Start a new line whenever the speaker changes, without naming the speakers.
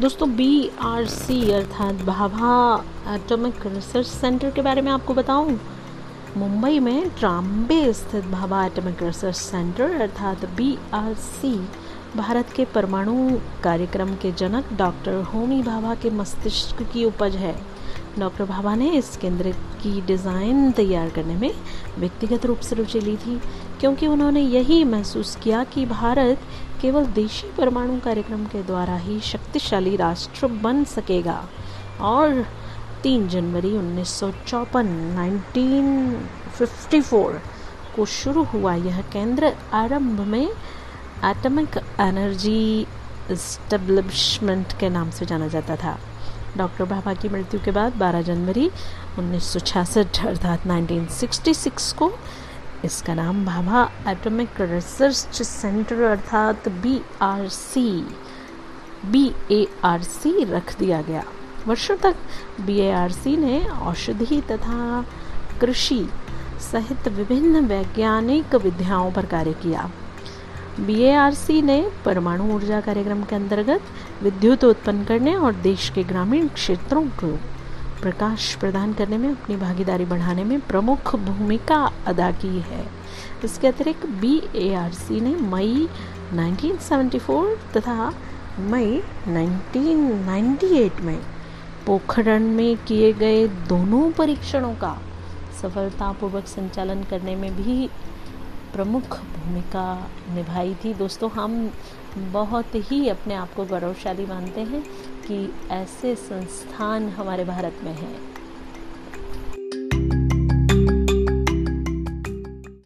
दोस्तों B R सी अर्थात Bhabha atomic research centre के बारे में आपको बताऊँ। मुंबई में ट्राम्बे स्थित भाभा एटॉमिक रिसर्च सेंटर अर्थात बी आर सी भारत के परमाणु कार्यक्रम के जनक डॉक्टर होमी भाभा के मस्तिष्क की उपज है। डॉक्टर भाभा ने इस केंद्र की डिज़ाइन तैयार करने में व्यक्तिगत रूप से रुचि ली थी, क्योंकि उन्होंने यही महसूस किया कि भारत केवल देशी परमाणु कार्यक्रम के द्वारा ही शक्तिशाली राष्ट्र बन सकेगा। और 3 जनवरी उन्नीस सौ 1954 को शुरू हुआ यह केंद्र। आरंभ में एटमिक एनर्जी इस्टेब्लिशमेंट के नाम से जाना जाता था। डॉक्टर भाभा की मृत्यु के बाद 12 जनवरी 1966 अर्थात 1966 को इसका नाम भाभा एटॉमिक रिसर्च सेंटर, अर्थात B R C B A R C रख दिया गया। वर्षों तक बी ए आर सी ने औषधि तथा कृषि सहित विभिन्न वैज्ञानिक विद्याओं पर कार्य किया। बी ए आर सी ने परमाणु ऊर्जा कार्यक्रम के अंतर्गत विद्युत उत्पन्न करने और देश के ग्रामीण क्षेत्रों को प्रकाश प्रदान करने में अपनी भागीदारी बढ़ाने में प्रमुख भूमिका अदा की है। इसके अतिरिक्त बी ए आर ने मई 1974 तथा मई 1998 में पोखरण में किए गए दोनों परीक्षणों का सफलतापूर्वक संचालन करने में भी प्रमुख भूमिका निभाई थी। दोस्तों, हम बहुत ही अपने आप को गौरवशाली मानते हैं कि ऐसे संस्थान हमारे भारत में हैं।